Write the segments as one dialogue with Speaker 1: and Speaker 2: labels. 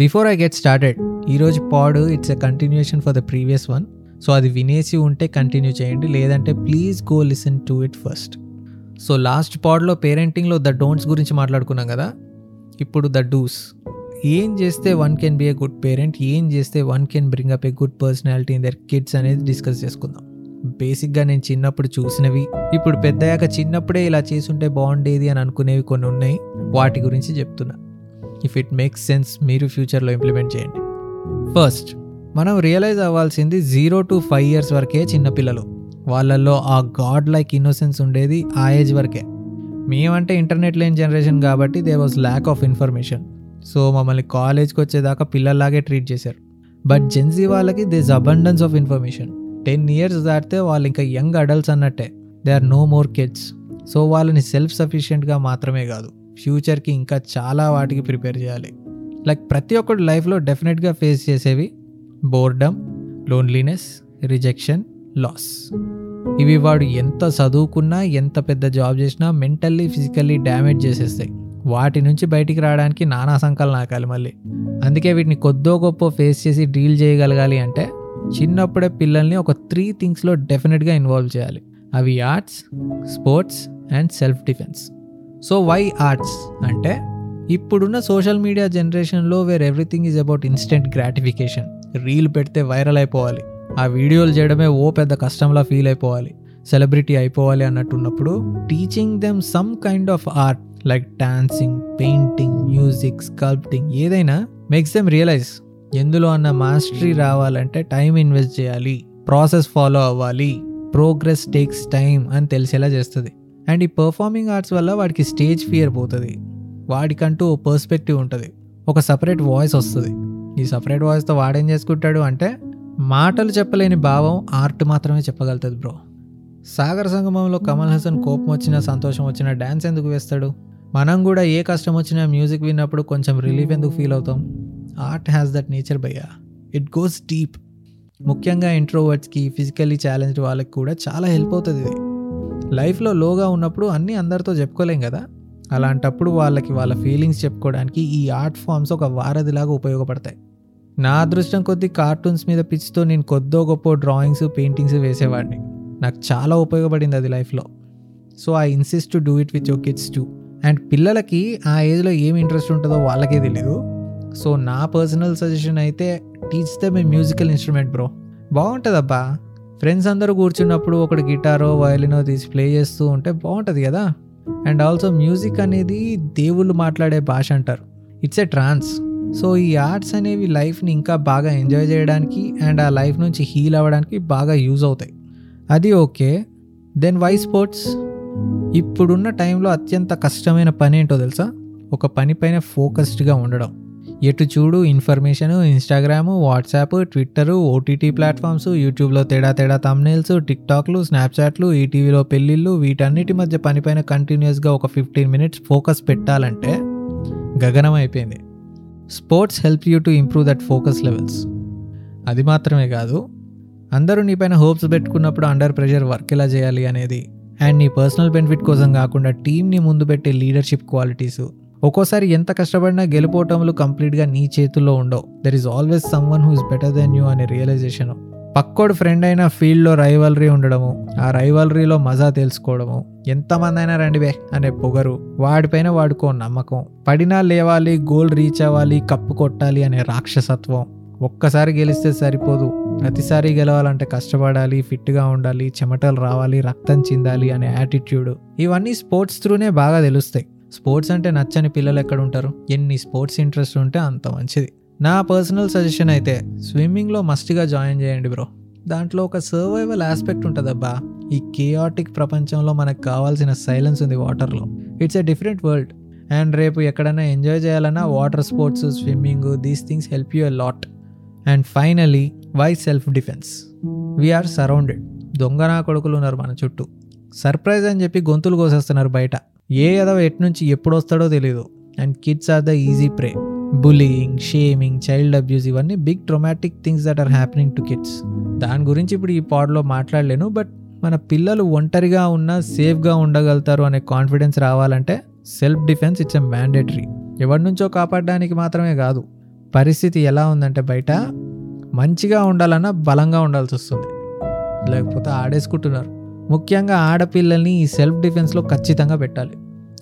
Speaker 1: Before I get started ఈరోజు pod it's a continuation for the previous one so అది వినేసి ఉంటే continue చేయండి. లేదంటే please go listen to it first so last పాడ్లో పేరెంటింగ్లో the don'ts గురించి మాట్లాడుకున్నాం కదా? ఇప్పుడు ద డూస్ ఏం చేస్తే one can be a good parent ఏం చేస్తే one can bring up a good personality in their kids అనేది డిస్కస్ చేసుకుందాం. బేసిక్గా నేను చిన్నప్పుడు చూసినవి ఇప్పుడు పెద్దయ్యాక చిన్నప్పుడే ఇలా చేసుంటే బాగుండేది అని అనుకునేవి కొన్ని ఉన్నాయి. వాటి గురించి చెప్తున్నా. ఇఫ్ ఇట్ మేక్స్ సెన్స్ మీరు ఫ్యూచర్లో ఇంప్లిమెంట్ చేయండి. ఫస్ట్ మనం రియలైజ్ అవ్వాల్సింది జీరో టు ఫైవ్ ఇయర్స్ వరకే చిన్నపిల్లలు వాళ్ళల్లో ఆ గాడ్ లైక్ ఇన్నోసెన్స్ ఉండేది ఆ ఏజ్ వరకే. మేమంటే ఇంటర్నెట్ లేని జనరేషన్ కాబట్టి they was lack of information so మమ్మల్ని కాలేజ్కి వచ్చేదాకా పిల్లల్లాగే ట్రీట్ చేశారు. బట్ జెన్జీ వాళ్ళకి this abundance of information ten years దాటితే వాళ్ళు ఇంకా యంగ్ అడల్ట్స్ అన్నట్టే. They are no more kids so వాళ్ళని సెల్ఫ్ సఫిషియెంట్గా మాత్రమే కాదు. ఫ్యూచర్కి ఇంకా చాలా వాటికి ప్రిపేర్ చేయాలి. లైక్ ప్రతి ఒక్కటి లైఫ్లో డెఫినెట్గా ఫేస్ చేసేవి బోర్డమ్ లోన్లీనెస్ రిజెక్షన్ లాస్. ఇవి వాడు ఎంత చదువుకున్నా ఎంత పెద్ద జాబ్ చేసినా మెంటల్లీ ఫిజికల్లీ డ్యామేజ్ చేసేస్తాయి. వాటి నుంచి బయటికి రావడానికి నానా సంకలం నాకాలి మళ్ళీ. అందుకే వీటిని కొద్దో గొప్ప ఫేస్ చేసి డీల్ చేయగలగాలి అంటే చిన్నప్పుడే పిల్లల్ని ఒక త్రీ థింగ్స్లో డెఫినెట్గా ఇన్వాల్వ్ చేయాలి. అవి arts sports and self defence. So why arts అంటే ఇప్పుడున్న సోషల్ మీడియా జనరేషన్లో where everything is about instant gratification reel పెడితే వైరల్ అయిపోవాలి. ఆ వీడియోలు చేయడమే ఓ పెద్ద కష్టంలా ఫీల్ అయిపోవాలి. సెలబ్రిటీ అయిపోవాలి అన్నట్టున్నప్పుడు teaching them some kind of art like dancing painting music sculpting ఏదైనా మేక్స్ దెమ్ రియలైజ్ ఎందులో అన్న మాస్టరీ రావాలంటే టైం ఇన్వెస్ట్ చేయాలి. ప్రాసెస్ ఫాలో అవ్వాలి. ప్రోగ్రెస్ టేక్స్ టైం అని తెలిసేలా చేస్తుంది. అండ్ ఈ పర్ఫార్మింగ్ ఆర్ట్స్ వల్ల వాడికి స్టేజ్ ఫియర్ పోతుంది. వాడికంటూ ఓ పర్స్పెక్టివ్ ఉంటుంది. ఒక సపరేట్ వాయిస్ వస్తుంది. ఈ సపరేట్ వాయిస్తో వాడేం చేసుకుంటాడు అంటే మాటలు చెప్పలేని భావం ఆర్ట్ మాత్రమే చెప్పగలుగుతుంది బ్రో. సాగర సంగమంలో కమల్ హాసన్ కోపం వచ్చినా సంతోషం వచ్చినా డ్యాన్స్ ఎందుకు వేస్తాడు? మనం కూడా ఏ కష్టం వచ్చినా మ్యూజిక్ విన్నప్పుడు కొంచెం రిలీఫ్ ఎందుకు ఫీల్ అవుతాం? ఆర్ట్ హ్యాస్ దట్ నేచర్ భయ్యా. ఇట్ గోస్ డీప్ ముఖ్యంగా ఇంట్రోవర్డ్స్కి ఫిజికల్లీ ఛాలెంజ్డ్ వాళ్ళకి కూడా చాలా హెల్ప్ అవుతుంది ఇది. లైఫ్లో లోగా ఉన్నప్పుడు అన్నీ అందరితో చెప్పుకోలేం కదా? అలాంటప్పుడు వాళ్ళకి వాళ్ళ ఫీలింగ్స్ చెప్పుకోవడానికి ఈ ఆర్ట్ ఫామ్స్ ఒక వారధిలాగా ఉపయోగపడతాయి. నా అదృష్టం కొద్దీ కార్టూన్స్ మీద పిచ్చితో నేను కొద్దో గొప్ప డ్రాయింగ్స్ పెయింటింగ్స్ వేసేవాడిని. నాకు చాలా ఉపయోగపడింది అది లైఫ్లో. So I insist to do it with your kids too and పిల్లలకి ఆ ఏజ్లో ఏం ఇంట్రెస్ట్ ఉంటుందో వాళ్ళకే తెలియదు సో నా పర్సనల్ సజెషన్ అయితే teach them a musical instrument bro బాగుంటుందబ్బా. Friends అందరూ కూర్చున్నప్పుడు ఒకటి గిటారో వయలినో తీసి ప్లే చేస్తూ ఉంటే బాగుంటుంది కదా. అండ్ ఆల్సో మ్యూజిక్ అనేది దేవుళ్ళు మాట్లాడే భాష అంటారు. ఇట్స్ ఎ ట్రాన్స్ సో ఈ ఆర్ట్స్ అనేవి లైఫ్ని ఇంకా బాగా ఎంజాయ్ చేయడానికి అండ్ ఆ లైఫ్ నుంచి హీల్ అవ్వడానికి బాగా యూజ్ అవుతాయి. అది ఓకే దెన్ వై స్పోర్ట్స్ ఇప్పుడున్న టైంలో అత్యంత కష్టమైన పని ఏంటో తెలుసా? ఒక పనిపైన ఫోకస్డ్గా ఉండడం. ఎటు చూడు information Instagram WhatsApp Twitter OTT platforms యూట్యూబ్లో తేడా తేడా తమ్నేల్స్ టిక్టాక్లు స్నాప్చాట్లు ఈటీవీలో పెళ్ళిళ్ళు వీటన్నిటి మధ్య పనిపైన కంటిన్యూస్గా ఒక ఫిఫ్టీన్ మినిట్స్ ఫోకస్ పెట్టాలంటే గగనం అయిపోయింది. Sports help you to improve that focus levels అది మాత్రమే కాదు అందరూ నీ పైన హోప్స్ పెట్టుకున్నప్పుడు అండర్ ప్రెషర్ వర్క్ ఎలా చేయాలి అనేది అండ్ నీ పర్సనల్ బెనిఫిట్ కోసం కాకుండా టీంని ముందు పెట్టే లీడర్షిప్ క్వాలిటీస్ ఒక్కోసారి ఎంత కష్టపడినా గెలుపోవటంలో కంప్లీట్గా నీ చేతుల్లో ఉండవు. There is always someone who is better than you అనే రియలైజేషన్ పక్కోడు ఫ్రెండ్ అయిన ఫీల్డ్లో రైవలరీ ఉండడము ఆ రైవలరీలో మజా తెలుసుకోవడము ఎంతమంది అయినా రండి బే అనే పొగరు వాడిపైన వాడుకో నమ్మకం పడినా లేవాలి గోల్ రీచ్ అవ్వాలి కప్పు కొట్టాలి అనే రాక్షసత్వం. ఒక్కసారి గెలిస్తే సరిపోదు. ప్రతిసారి గెలవాలంటే కష్టపడాలి ఫిట్గా ఉండాలి చెమటలు రావాలి రక్తం చిందాలి అనే యాటిట్యూడ్ ఇవన్నీ స్పోర్ట్స్ త్రూనే బాగా తెలుస్తాయి. స్పోర్ట్స్ అంటే నచ్చని పిల్లలు ఎక్కడ ఉంటారు ఎన్ని స్పోర్ట్స్ ఇంట్రెస్ట్ ఉంటే అంత మంచిది. నా పర్సనల్ సజెషన్ అయితే స్విమ్మింగ్లో మస్ట్గా జాయిన్ చేయండి బ్రో. దాంట్లో ఒక సర్వైవల్ ఆస్పెక్ట్ ఉంటుందబ్బా. ఈ కేఆటిక్ ప్రపంచంలో మనకు కావాల్సిన సైలెన్స్ ఉంది వాటర్లో. It's a different world and రేపు ఎక్కడైనా ఎంజాయ్ చేయాలన్నా water sports swimming these things help you a lot and finally why self defence we are surrounded దొంగనా కొడుకులు ఉన్నారు మన చుట్టూ. సర్ప్రైజ్ అని చెప్పి గొంతులు కోసేస్తున్నారు బయట. ఏ ఎదవ ఎటు నుంచి ఎప్పుడు వస్తాడో తెలియదు and kids are the easy prey bullying shaming child abuse ఇవన్నీ big traumatic things that are happening to kids దాని గురించి ఇప్పుడు ఈ పాడ్లో మాట్లాడలేను బట్ మన పిల్లలు ఒంటరిగా ఉన్నా సేఫ్గా ఉండగలుగుతారు అనే కాన్ఫిడెన్స్ రావాలంటే self defence it's a mandatory ఎవరి నుంచో కాపాడడానికి మాత్రమే కాదు. పరిస్థితి ఎలా ఉందంటే బయట మంచిగా ఉండాలన్నా బలంగా ఉండాల్సి వస్తుంది. లేకపోతే ఆడేసుకుంటున్నారు. ముఖ్యంగా ఆడపిల్లల్ని ఈ సెల్ఫ్ డిఫెన్స్లో ఖచ్చితంగా పెట్టాలి.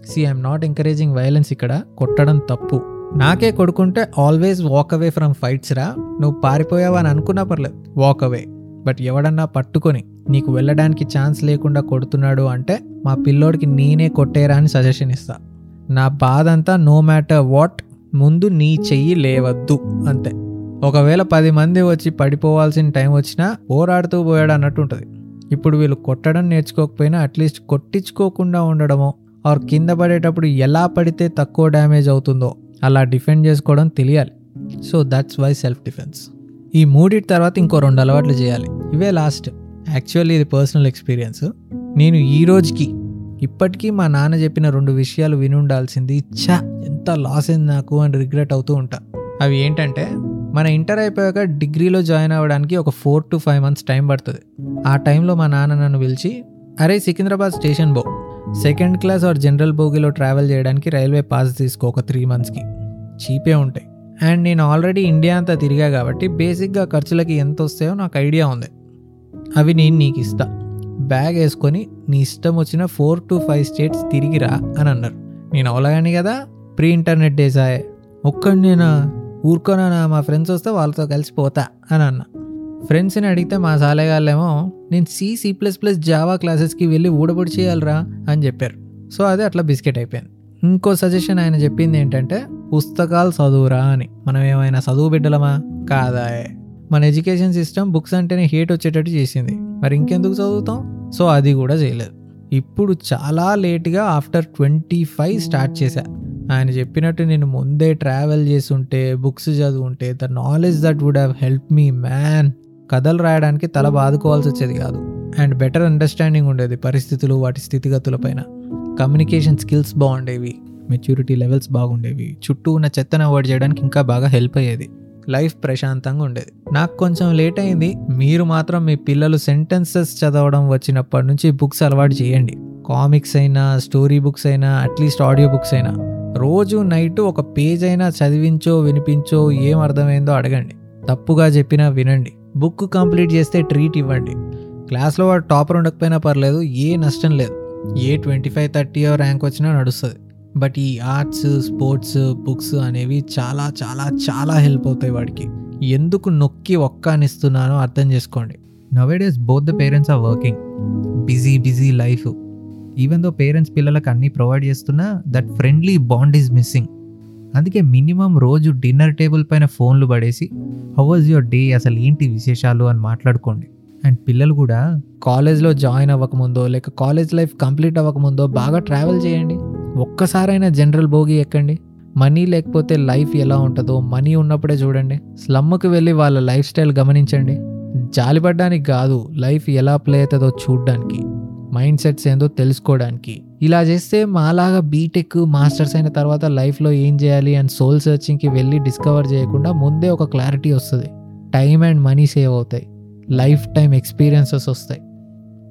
Speaker 1: See I'm not encouraging violence ఇక్కడ. కొట్టడం తప్పు. నాకే కొడుకుంటే always walk away from fights రా. నువ్వు పారిపోయావా అని అనుకున్నా పర్లేదు. వాక్ అవే బట్ ఎవడన్నా పట్టుకొని నీకు వెళ్ళడానికి ఛాన్స్ లేకుండా కొడుతున్నాడు అంటే మా పిల్లోడికి నేనే కొట్టేరా అని సజెషన్ ఇస్తా. నా బాధ అంతా నో మ్యాటర్ వాట్ ముందు నీ చెయ్యి లేవద్దు అంతే. ఒకవేళ పది మంది వచ్చి పడిపోవాల్సిన టైం వచ్చినా పోరాడుతూ పోయాడు అన్నట్టు ఉంటుంది. ఇప్పుడు వీళ్ళు కొట్టడం నేర్చుకోకపోయినా అట్లీస్ట్ కొట్టించుకోకుండా ఉండడమో ఆర్ కింద పడేటప్పుడు ఎలా పడితే తక్కువ డ్యామేజ్ అవుతుందో అలా డిఫెండ్ చేసుకోవడం తెలియాలి. So that's why self defence ఈ మూడిటి తర్వాత ఇంకో రెండు అలవాట్లు చేయాలి. ఇవే లాస్ట్ యాక్చువల్లీ ఇది పర్సనల్ ఎక్స్పీరియన్స్ నేను ఈ రోజుకి ఇప్పటికీ మా నాన్న చెప్పిన రెండు విషయాలు విని ఉండాల్సింది ఛా ఎంత లాస్ అయింది నాకు అని రిగ్రెట్ అవుతూ ఉంటా. అవి ఏంటంటే మన ఇంటర్ అయిపోయాక డిగ్రీలో జాయిన్ అవ్వడానికి ఒక four to five months time పడుతుంది. ఆ టైంలో మా నాన్న నన్ను పిలిచి అరే సికింద్రాబాద్ స్టేషన్ బో సెకండ్ క్లాస్ ఆర్ జనరల్ బోగిలో ట్రావెల్ చేయడానికి రైల్వే పాస్ తీసుకో ఒక త్రీ మంత్స్కి. చీపే ఉంటాయి. అండ్ నేను ఆల్రెడీ ఇండియా అంతా తిరిగా కాబట్టి బేసిక్గా ఖర్చులకి ఎంత వస్తాయో నాకు ఐడియా ఉంది. అవి నేను నీకు ఇస్తా. బ్యాగ్ వేసుకొని నీ ఇష్టం వచ్చిన ఫోర్ టు ఫైవ్ స్టేట్స్ తిరిగిరా అని అన్నారు. నేను అవలగాని కదా ప్రీ ఇంటర్నెట్ డేస్ ఆయే. ఒక్కడి నేను ఊరుకోనా మా ఫ్రెండ్స్ వస్తే వాళ్ళతో కలిసి పోతా అని అన్నా. ఫ్రెండ్స్ని అడిగితే మా సాలేగాళ్ళేమో నేను C C plus plus Java క్లాసెస్కి వెళ్ళి ఊడబడి చేయాలరా అని చెప్పారు. సో అదే అట్లా బిస్కెట్ అయిపోయింది. ఇంకో సజెషన్ ఆయన చెప్పింది ఏంటంటే పుస్తకాలు చదువురా అని. మనం ఏమైనా చదువు బిడ్డలమా? కాదా మన ఎడ్యుకేషన్ సిస్టమ్ బుక్స్ అంటేనే హేట్ వచ్చేటట్టు చేసింది. మరి ఇంకెందుకు చదువుతాం? సో అది కూడా చేయలేదు. ఇప్పుడు చాలా లేట్గా ఆఫ్టర్ ట్వంటీ ఫైవ్ స్టార్ట్ చేశా. ఆయన చెప్పినట్టు నేను ముందే ట్రావెల్ చేస్తుంటే books చదువుంటే the knowledge that would have help me man. కథలు రాయడానికి తల బాదుకోవాల్సి వచ్చేది కాదు. అండ్ బెటర్ అండర్స్టాండింగ్ ఉండేది పరిస్థితులు వాటి స్థితిగతులపైన కమ్యూనికేషన్ స్కిల్స్ బాగుండేవి మెచ్యూరిటీ లెవెల్స్ బాగుండేవి చుట్టూ ఉన్న చెత్తను అవాయిడ్ చేయడానికి ఇంకా బాగా హెల్ప్ అయ్యేది. లైఫ్ ప్రశాంతంగా ఉండేది. నాకు కొంచెం లేట్ అయింది. మీరు మాత్రం మీ పిల్లలు సెంటెన్సెస్ చదవడం వచ్చినప్పటి నుంచి బుక్స్ అలవాటు చేయండి. కామిక్స్ అయినా స్టోరీ బుక్స్ అయినా అట్లీస్ట్ ఆడియో బుక్స్ అయినా. రోజు నైట్ ఒక పేజ్ అయినా చదివించో వినిపించో ఏం అర్థమైందో అడగండి. తప్పుగా చెప్పినా వినండి. బుక్ కంప్లీట్ చేస్తే ట్రీట్ ఇవ్వండి. క్లాస్లో వాడు టాపర్ ఉండకపోయినా పర్లేదు ఏ నష్టం లేదు. ఏ ట్వంటీ ఫైవ్ థర్టీ ర్యాంక్ వచ్చినా నడుస్తుంది. బట్ ఈ ఆర్ట్స్ స్పోర్ట్స్ బుక్స్ అనేవి చాలా చాలా చాలా హెల్ప్ అవుతాయి వాడికి. ఎందుకు నొక్కి ఒక్కానిస్తున్నానో అర్థం చేసుకోండి. Nowadays both the parents are working busy busy life even though parents పిల్లలకు అన్నీ ప్రొవైడ్ చేస్తున్నా that friendly bond is missing అందుకే మినిమం రోజు డిన్నర్ టేబుల్ పైన ఫోన్లు పడేసి హౌ వాజ్ యువర్ డే అసలు ఏంటి విశేషాలు? అని మాట్లాడుకోండి. అండ్ పిల్లలు కూడా కాలేజ్లో జాయిన్ అవ్వకముందో లేక కాలేజ్ లైఫ్ కంప్లీట్ అవ్వకముందో బాగా ట్రావెల్ చేయండి. ఒక్కసారైనా జనరల్ భోగి ఎక్కండి. మనీ లేకపోతే లైఫ్ ఎలా ఉంటుందో మనీ ఉన్నప్పుడే చూడండి. స్లమ్కి వెళ్ళి వాళ్ళ లైఫ్ స్టైల్ గమనించండి. జాలిపడ్డానికి కాదు లైఫ్ ఎలా ప్లే అవుతుందో చూడడానికి. మైండ్ సెట్స్ ఏందో తెలుసుకోవడానికి. ఇలా చేస్తే మాలాగా బీటెక్ మాస్టర్స్ అయిన తర్వాత లైఫ్లో ఏం చేయాలి అండ్ సోల్ సర్చింగ్కి వెళ్ళి డిస్కవర్ చేయకుండా ముందే ఒక క్లారిటీ వస్తుంది. టైం అండ్ మనీ సేవ్ అవుతాయి. లైఫ్ టైం ఎక్స్పీరియన్సెస్ వస్తాయి.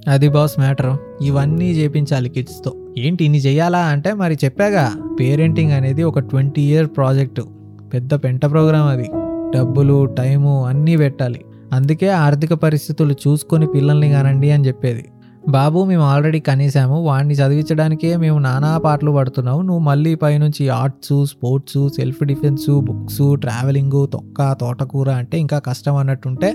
Speaker 1: అది బాస్ మ్యాటర్ ఇవన్నీ చేపించాలి కిడ్స్తో ఏంటి ఇన్ని చేయాలా అంటే మరి చెప్పాగా పేరెంటింగ్ అనేది ఒక ట్వంటీ ఇయర్ ప్రాజెక్టు పెద్ద పెంట ప్రోగ్రామ్ అది. డబ్బులు టైము అన్నీ పెట్టాలి. అందుకే ఆర్థిక పరిస్థితులు చూసుకొని పిల్లల్ని కానండి అని చెప్పేది. బాబు మేము ఆల్రెడీ కనీసాము వాడిని చదివించడానికే మేము నానా పాటలు పడుతున్నావు నువ్వు మళ్ళీ పైనుంచి arts sports self defence books travelling తొక్క తోటకూర అంటే ఇంకా కష్టం అన్నట్టుంటే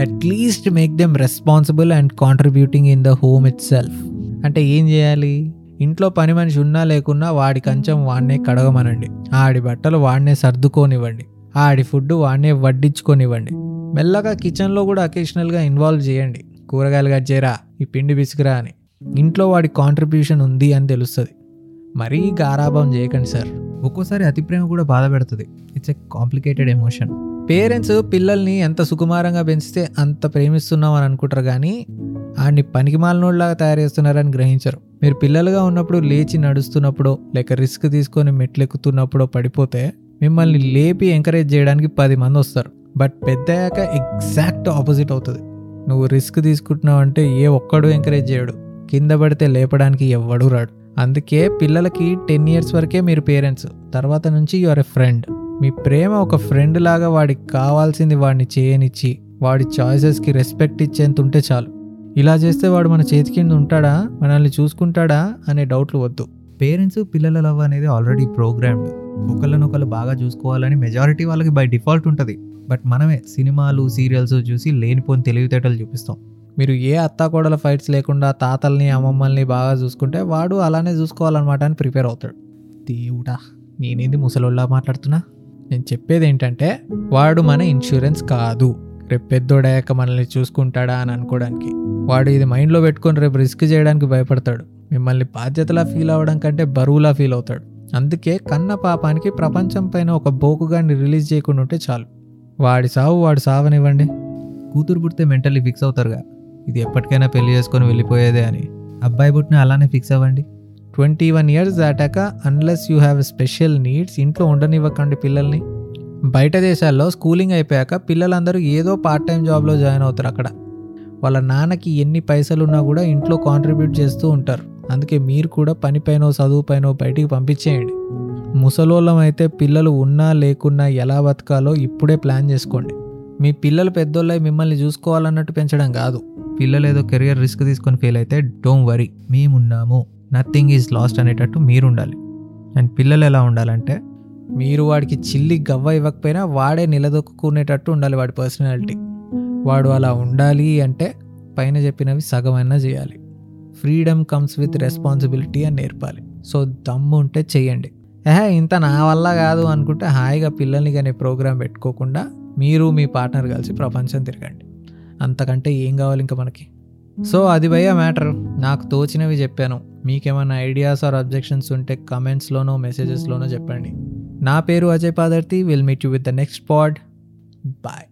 Speaker 1: at least make them responsible and contributing in the home itself అంటే ఏం చేయాలి? ఇంట్లో పని మనిషి ఉన్నా లేకున్నా వాడి కంచం వాడినే కడగమనండి. ఆడి బట్టలు వాడినే సర్దుకోనివ్వండి. ఆడి ఫుడ్ వాడినే వడ్డించుకొనివ్వండి. మెల్లగా కిచెన్లో కూడా అకేషనల్గా ఇన్వాల్వ్ చేయండి. కూరగాయలు కట్ చేయరా? ఈ పిండి బిసుకురా అని. ఇంట్లో వాడి కాంట్రిబ్యూషన్ ఉంది అని తెలుస్తుంది. మరీ గారాభం చేయకండి సార్. ఒక్కోసారి అతి ప్రేమ కూడా బాధ పెడుతుంది. It's a complicated emotion parents పిల్లల్ని ఎంత సుకుమారంగా పెంచితే అంత ప్రేమిస్తున్నాం అని అనుకుంటారు కానీ ఆడిని పనికిమాలనోళ్ళలాగా తయారు చేస్తున్నారని గ్రహించరు. మీరు పిల్లలుగా ఉన్నప్పుడు లేచి నడుస్తున్నప్పుడో లేక రిస్క్ తీసుకొని మెట్లెక్కుతున్నప్పుడో పడిపోతే మిమ్మల్ని లేపి ఎంకరేజ్ చేయడానికి పది మంది వస్తారు. బట్ పెద్దయ్యాక ఎగ్జాక్ట్ ఆపోజిట్ అవుతుంది. నువ్వు రిస్క్ తీసుకుంటున్నావు అంటే ఏ ఒక్కడు ఎంకరేజ్ చేయడు. కింద పడితే లేపడానికి ఎవ్వడూ రాడు. అందుకే పిల్లలకి టెన్ ఇయర్స్ వరకే మీరు పేరెంట్స్. తర్వాత నుంచి యు ఆర్ ఎ ఫ్రెండ్ మీ ప్రేమ ఒక ఫ్రెండ్ లాగా వాడికి కావాల్సింది వాడిని చేయనిచ్చి వాడి చాయిసెస్కి రెస్పెక్ట్ ఇచ్చేంత ఉంటే చాలు. ఇలా చేస్తే వాడు మన చేతి కింద ఉంటాడా? మనల్ని చూసుకుంటాడా? అనే డౌట్లు వద్దు.
Speaker 2: పేరెంట్స్ పిల్లల లవ్ అనేది ఆల్రెడీ ప్రోగ్రామ్డ్ ఒకళ్ళనొకళ్ళు బాగా చూసుకోవాలని మెజారిటీ వాళ్ళకి బై డిఫాల్ట్ ఉంటుంది. బట్ మనమే సినిమాలు సీరియల్స్ చూసి లేనిపోని తెలివితేటలు చూపిస్తాం.
Speaker 1: మీరు ఏ అత్తాకోడల ఫైట్స్ లేకుండా తాతల్ని అమ్మమ్మల్ని బాగా చూసుకుంటే వాడు అలానే చూసుకోవాలన్నమాట అని ప్రిపేర్ అవుతాడు. దేవుడా నేనేంది ముసలోళ్ళ మాట్లాడుతున్నా? నేను చెప్పేది ఏంటంటే వాడు మన ఇన్సూరెన్స్ కాదు. రేపు పెద్దోడయ్యాక మనల్ని చూసుకుంటాడా అని అనుకోవడానికి. వాడు ఇది మైండ్లో పెట్టుకొని రేపు రిస్క్ చేయడానికి భయపడతాడు. మిమ్మల్ని బాధ్యతలా ఫీల్ అవ్వడం కంటే బరువులా ఫీల్ అవుతాడు. అందుకే కన్న పాపానికి ప్రపంచం పైన ఒక బోకుగాన్ని రిలీజ్ చేయకుండా ఉంటే చాలు. వాడి సావు వాడు సావనివ్వండి.
Speaker 2: కూతురు పుడితే మెంటల్లీ ఫిక్స్ అవుతారుగా. ఇది ఎప్పటికైనా పెళ్ళి చేసుకొని వెళ్ళిపోయేదే అని. అబ్బాయి పుట్టిన అలానే ఫిక్స్ అవ్వండి.
Speaker 1: ట్వంటీ వన్ ఇయర్స్ దాటాక unless you have special needs ఇంట్లో ఉండనివ్వకండి పిల్లల్ని. బయట దేశాల్లో స్కూలింగ్ అయిపోయాక పిల్లలందరూ ఏదో పార్ట్ టైం జాబ్లో జాయిన్ అవుతారు అక్కడ. వాళ్ళ నాన్నకి ఎన్ని పైసలు ఉన్నా కూడా ఇంట్లో కాంట్రిబ్యూట్ చేస్తూ ఉంటారు. అందుకే మీరు కూడా పనిపైనో చదువుపైనో బయటికి పంపించేయండి. ముసలోళ్ళం అయితే పిల్లలు ఉన్నా లేకున్నా ఎలా బతకాలో ఇప్పుడే ప్లాన్ చేసుకోండి. మీ పిల్లలు పెద్దోళ్ళై మిమ్మల్ని చూసుకోవాలన్నట్టు పెంచడం కాదు.
Speaker 2: పిల్లలు ఏదో కెరియర్ రిస్క్ తీసుకొని ఫెయిల్ అయితే డోంట్ వరీ మేమున్నాము. నథింగ్ ఈజ్ లాస్ట్ అనేటట్టు మీరు ఉండాలి అండ్ పిల్లలు ఎలా ఉండాలంటే
Speaker 1: మీరు వాడికి చిల్లి గవ్వ ఇవ్వకపోయినా వాడే నిలదొక్కునేటట్టు ఉండాలి వాడి పర్సనాలిటీ. వాడు అలా ఉండాలి అంటే పైన చెప్పినవి సగమైనా చేయాలి. ఫ్రీడమ్ కమ్స్ విత్ రెస్పాన్సిబిలిటీ అని నేర్పాలి. సో దమ్ము ఉంటే చేయండి. ఏహే ఇంత నా వల్ల కాదు అనుకుంటే హాయిగా పిల్లల్ని కానీ ప్రోగ్రామ్ పెట్టుకోకుండా మీరు మీ పార్ట్నర్ కలిసి ప్రపంచం తిరగండి. అంతకంటే ఏం కావాలి ఇంకా మనకి? సో అది భయ్యా మ్యాటర్. నాకు తోచినవి చెప్పాను. మీకేమైనా ఐడియాస్ ఆర్ అబ్జెక్షన్స్ ఉంటే కమెంట్స్లోనో మెసేజెస్లోనో చెప్పండి. నా పేరు Ajay Padarthi. Will meet you with the next pod bye